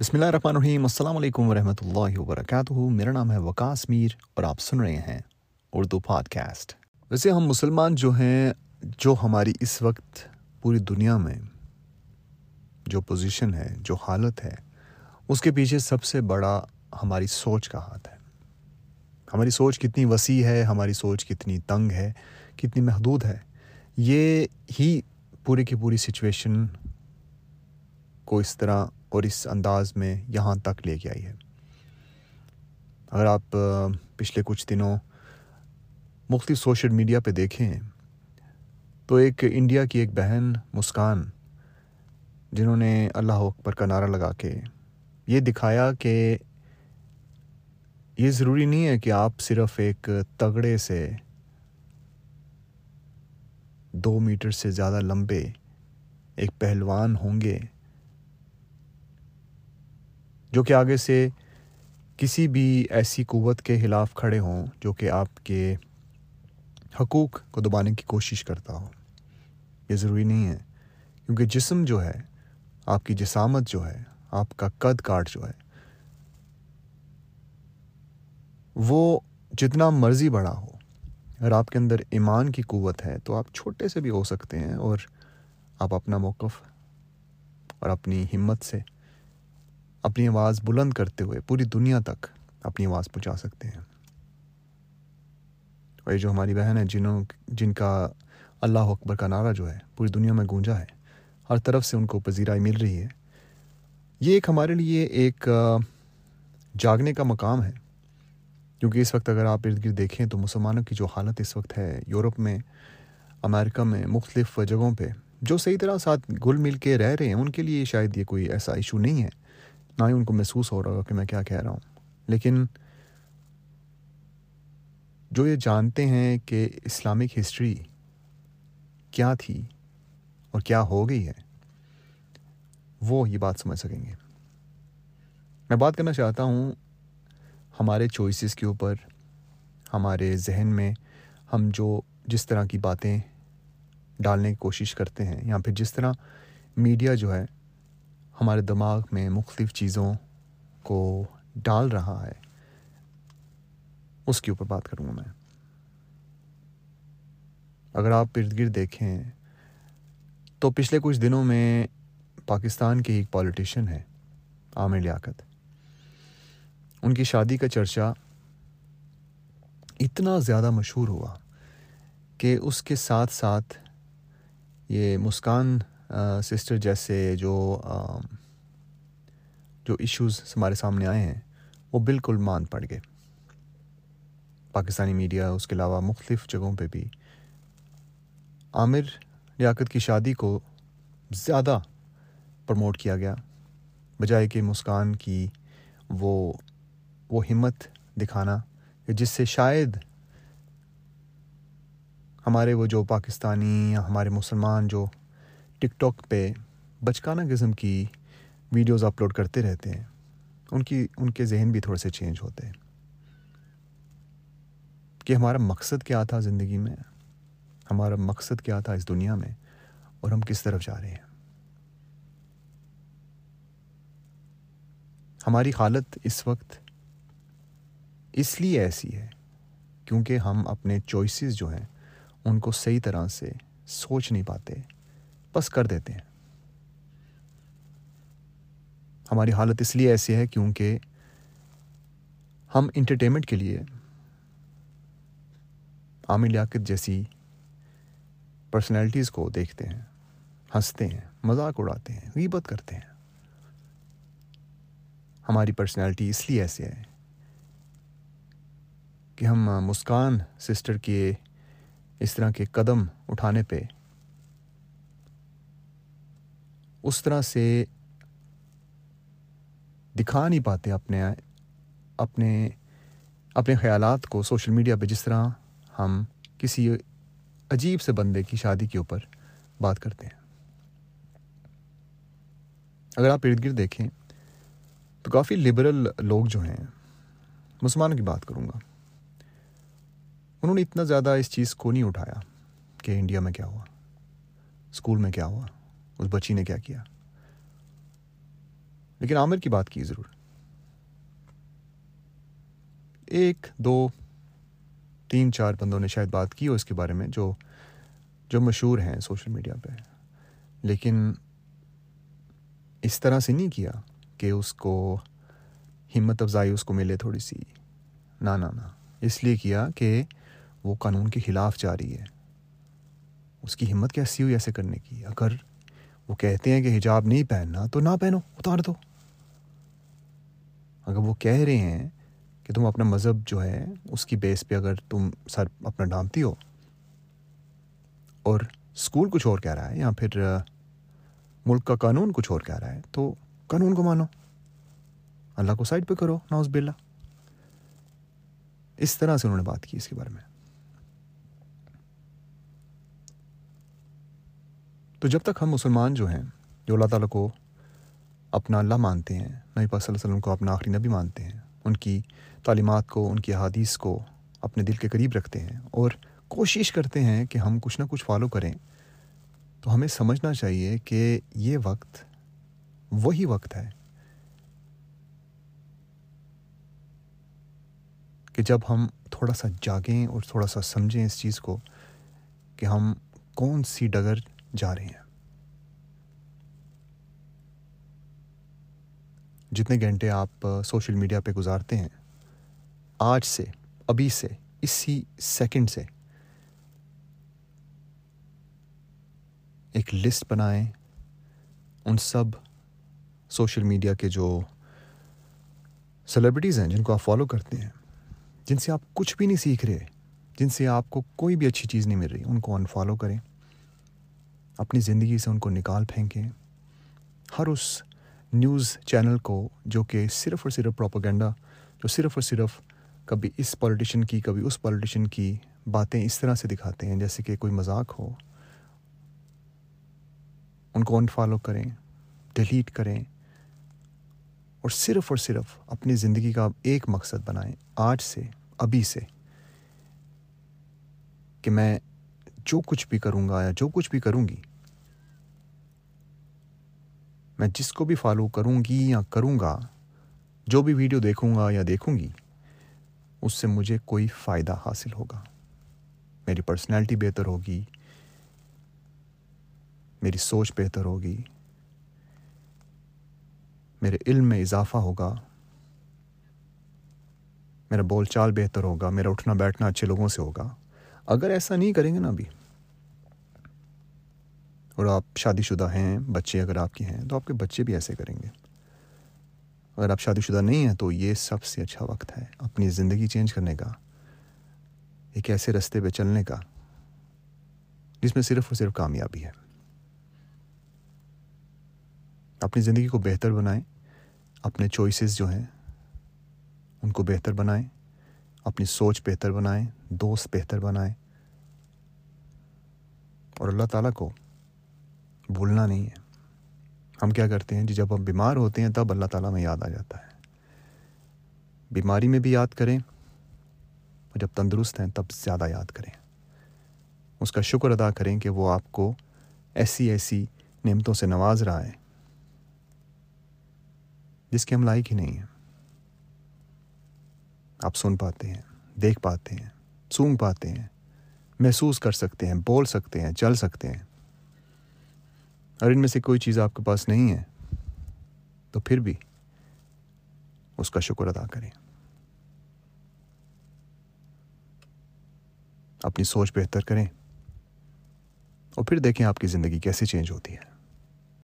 بسم اللہ الرحمن الرحیم۔ السلام علیکم ورحمۃ اللہ وبرکاتہ۔ میرا نام ہے وکاس میر اور آپ سن رہے ہیں اردو پاڈ کاسٹ ویسے ہم مسلمان جو ہیں، جو ہماری اس وقت پوری دنیا میں جو پوزیشن ہے، جو حالت ہے، اس کے پیچھے سب سے بڑا ہماری سوچ کا ہاتھ ہے۔ ہماری سوچ کتنی وسیع ہے، ہماری سوچ کتنی تنگ ہے، کتنی محدود ہے۔ یہ ہی پوری کی پوری سچویشن کو اس طرح اور اس انداز میں یہاں تک لے کے آئی ہے۔ اگر آپ پچھلے کچھ دنوں مختلف سوشل میڈیا پہ دیکھیں، تو ایک انڈیا کی ایک بہن مسکان، جنہوں نے اللہ اکبر کا نعرہ لگا کے یہ دکھایا کہ یہ ضروری نہیں ہے کہ آپ صرف ایک تگڑے سے دو میٹر سے زیادہ لمبے ایک پہلوان ہوں گے۔ جو کہ آگے سے کسی بھی ایسی قوت کے خلاف کھڑے ہوں جو کہ آپ کے حقوق کو دبانے کی کوشش کرتا ہو یہ ضروری نہیں ہے، کیونکہ جسم جو ہے، آپ کی جسامت جو ہے، آپ کا قد کاٹ جو ہے، وہ جتنا مرضی بڑا ہو، اگر آپ کے اندر ایمان کی قوت ہے تو آپ چھوٹے سے بھی ہو سکتے ہیں اور آپ اپنا موقف اور اپنی ہمت سے اپنی آواز بلند کرتے ہوئے پوری دنیا تک اپنی آواز پہنچا سکتے ہیں۔ اور یہ جو ہماری بہن ہے جنہوں جن کا اللہ اکبر کا نعرہ جو ہے، پوری دنیا میں گونجا ہے، ہر طرف سے ان کو پذیرائی مل رہی ہے۔ یہ ایک ہمارے لیے ایک جاگنے کا مقام ہے۔ کیونکہ اس وقت اگر آپ ارد گرد دیکھیں تو مسلمانوں کی جو حالت اس وقت ہے، یورپ میں، امریکہ میں، مختلف جگہوں پہ، جو صحیح طرح ساتھ گل مل کے رہ رہے ہیں، ان کے لیے شاید یہ کوئی ایسا ایشو نہیں ہے۔ نہ ہی ان کو محسوس ہو رہا ہوگا کہ میں کیا کہہ رہا ہوں۔ لیکن جو یہ جانتے ہیں کہ اسلامک ہسٹری کیا تھی اور کیا ہو گئی ہے، وہ یہ بات سمجھ سکیں گے۔ میں بات کرنا چاہتا ہوں ہمارے چوائسیز کے اوپر، ہمارے ذہن میں ہم جو جس طرح کی باتیں ڈالنے کی کوشش کرتے ہیں، یا پھر جس طرح میڈیا جو ہے ہمارے دماغ میں مختلف چیزوں کو ڈال رہا ہے۔ اس کے اوپر بات کروں گا میں۔ اگر آپ ارد گرد دیکھیں، تو پچھلے کچھ دنوں میں پاکستان کے ایک پالیٹیشین ہے، عامر لیاقت۔ ان کی شادی کا چرچا اتنا زیادہ مشہور ہوا کہ اس کے ساتھ ساتھ یہ مسکان سسٹر جیسے جو جو ایشوز ہمارے سامنے آئے ہیں، وہ بالکل مان پڑ گئے۔ پاکستانی میڈیا اس کے علاوہ مختلف جگہوں پہ بھی۔ عامر لیاقت کی شادی کو زیادہ پروموٹ کیا گیا، بجائے کہ مسکان کی وہ وہ ہمت دکھانا، کہ جس سے شاید ہمارے وہ جو پاکستانی یا ہمارے مسلمان جو ٹک ٹاک پہ بچکانہ قسم کی ویڈیوز اپلوڈ کرتے رہتے ہیں۔ ان کی، ان کے ذہن بھی تھوڑے سے چینج ہوتے ہیں۔ کہ ہمارا مقصد کیا تھا زندگی میں؟ ہمارا مقصد کیا تھا اس دنیا میں؟ اور ہم کس طرف جا رہے ہیں؟ ہماری حالت اس وقت اس لیے ایسی ہے کیونکہ ہم اپنے چوائسیز جو ہیں، ان کو صحیح طرح سے سوچ نہیں پاتے۔ بس کر دیتے ہیں۔ ہماری حالت اس لیے ایسی ہے کیونکہ ہم انٹرٹینمنٹ کے لیے عامر لیاقت جیسی پرسنالٹیز کو دیکھتے ہیں، ہنستے ہیں، مذاق اڑاتے ہیں، غیبت کرتے ہیں۔ ہماری پرسنالٹی اس لیے ایسے ہے کہ ہم مسکان سسٹر کے اس طرح کے قدم اٹھانے پہ اس طرح سے دکھا نہیں پاتے اپنے اپنے اپنے خیالات کو سوشل میڈیا پہ جس طرح ہم کسی عجیب سے بندے کی شادی کے اوپر بات کرتے ہیں۔ اگر آپ ارد گرد دیکھیں تو کافی لبرل لوگ جو ہیں، مسلمانوں کی بات کروں گا۔ انہوں نے اتنا زیادہ اس چیز کو نہیں اٹھایا کہ انڈیا میں کیا ہوا، اسکول میں کیا ہوا۔ اس بچی نے کیا کیا؟ لیکن عامر کی بات کی ضرور۔ ایک، دو، تین، چار بندوں نے شاید بات کی ہو اس کے بارے میں جو جو مشہور ہیں سوشل میڈیا پہ۔ لیکن اس طرح سے نہیں کیا کہ اس کو ہمت افزائی، اس کو ملے تھوڑی سی۔ نہ نہ۔ اس لیے کیا کہ وہ قانون کے خلاف جا رہی ہے۔ اس کی ہمت کیسی ہوئی ایسے کرنے کی؟ اگر وہ کہتے ہیں کہ حجاب نہیں پہننا تو نہ پہنو، اتار دو۔ اگر وہ کہہ رہے ہیں کہ تم اپنا مذہب جو ہے، اس کی بیس پہ اگر تم سر اپنا ڈھانپتی ہو۔ اور اسکول کچھ اور کہہ رہا ہے، یا پھر ملک کا قانون کچھ اور کہہ رہا ہے، تو قانون کو مانو۔ اللہ کو سائڈ پہ کرو ناؤز بلا اس طرح سے انہوں نے بات کی اس کے بارے میں۔ تو جب تک ہم مسلمان جو ہیں، جو اللہ تعالیٰ کو اپنا اللہ مانتے ہیں، نبی پاک صلی اللہ علیہ وسلم کو اپنا آخری نبی مانتے ہیں، ان کی تعلیمات کو، ان کی حادیث کو اپنے دل کے قریب رکھتے ہیں اور کوشش کرتے ہیں کہ ہم کچھ نہ کچھ فالو کریں، تو ہمیں سمجھنا چاہیے کہ یہ وقت وہی وقت ہے کہ جب ہم تھوڑا سا جاگیں اور تھوڑا سا سمجھیں اس چیز کو کہ ہم کون سی ڈگر جا رہے ہیں۔ جتنے گھنٹے آپ سوشل میڈیا پہ گزارتے ہیں، آج سے، ابھی سے، اسی سیکنڈ سے، ایک لسٹ بنائیں، ان سب سوشل میڈیا کے جو سیلیبریٹیز ہیں، جن کو آپ فالو کرتے ہیں، جن سے آپ کچھ بھی نہیں سیکھ رہے، جن سے آپ کو کوئی بھی اچھی چیز نہیں مل رہی، ان کو انفالو کریں۔ اپنی زندگی سے ان کو نکال پھینکیں۔ ہر اس نیوز چینل کو جو کہ صرف اور صرف پروپوگنڈا جو صرف اور صرف کبھی اس پولیٹیشین کی، کبھی اس پولیٹیشین کی باتیں اس طرح سے دکھاتے ہیں جیسے کہ کوئی مذاق ہو، ان کو انفالو کریں ڈیلیٹ کریں اور صرف اور صرف اپنی زندگی کا ایک مقصد بنائیں۔ آج سے، ابھی سے کہ میں جو کچھ بھی کروں گا یا جو کچھ بھی کروں گی، میں جس کو بھی فالو کروں گی یا کروں گا، جو بھی ویڈیو دیکھوں گا یا دیکھوں گی، اس سے مجھے کوئی فائدہ حاصل ہوگا۔ میری پرسنالٹی بہتر ہوگی، میری سوچ بہتر ہوگی، میرے علم میں اضافہ ہوگا، میرا بول چال بہتر ہوگا، میرا اٹھنا بیٹھنا اچھے لوگوں سے ہوگا۔ اگر ایسا نہیں کریں گے نا ابھی۔ اور آپ شادی شدہ ہیں، بچے اگر آپ کے ہیں، تو آپ کے بچے بھی ایسے کریں گے۔ اگر آپ شادی شدہ نہیں ہیں تو یہ سب سے اچھا وقت ہے اپنی زندگی چینج کرنے کا، ایک ایسے رستے پہ چلنے کا، جس میں صرف اور صرف کامیابی ہے۔ اپنی زندگی کو بہتر بنائیں، اپنے چوائسیز جو ہیں، ان کو بہتر بنائیں، اپنی سوچ بہتر بنائیں، دوست بہتر بنائیں۔ اور اللہ تعالیٰ کو بھولنا نہیں ہے۔ ہم کیا کرتے ہیں؟ جی جب ہم بیمار ہوتے ہیں تب اللہ تعالیٰ میں یاد آ جاتا ہے۔ بیماری میں بھی یاد کریں اور جب تندرست ہیں تب زیادہ یاد کریں۔ اس کا شکر ادا کریں کہ وہ آپ کو ایسی ایسی نعمتوں سے نواز رہا ہے جس کے ہم لائق ہی نہیں ہیں۔ آپ سن پاتے ہیں، دیکھ پاتے ہیں، سونگ پاتے ہیں، محسوس کر سکتے ہیں، بول سکتے ہیں، چل سکتے ہیں۔ اور ان میں سے کوئی چیز آپ کے پاس نہیں ہے، تو پھر بھی اس کا شکر ادا کریں۔ اپنی سوچ بہتر کریں اور پھر دیکھیں آپ کی زندگی کیسے چینج ہوتی ہے۔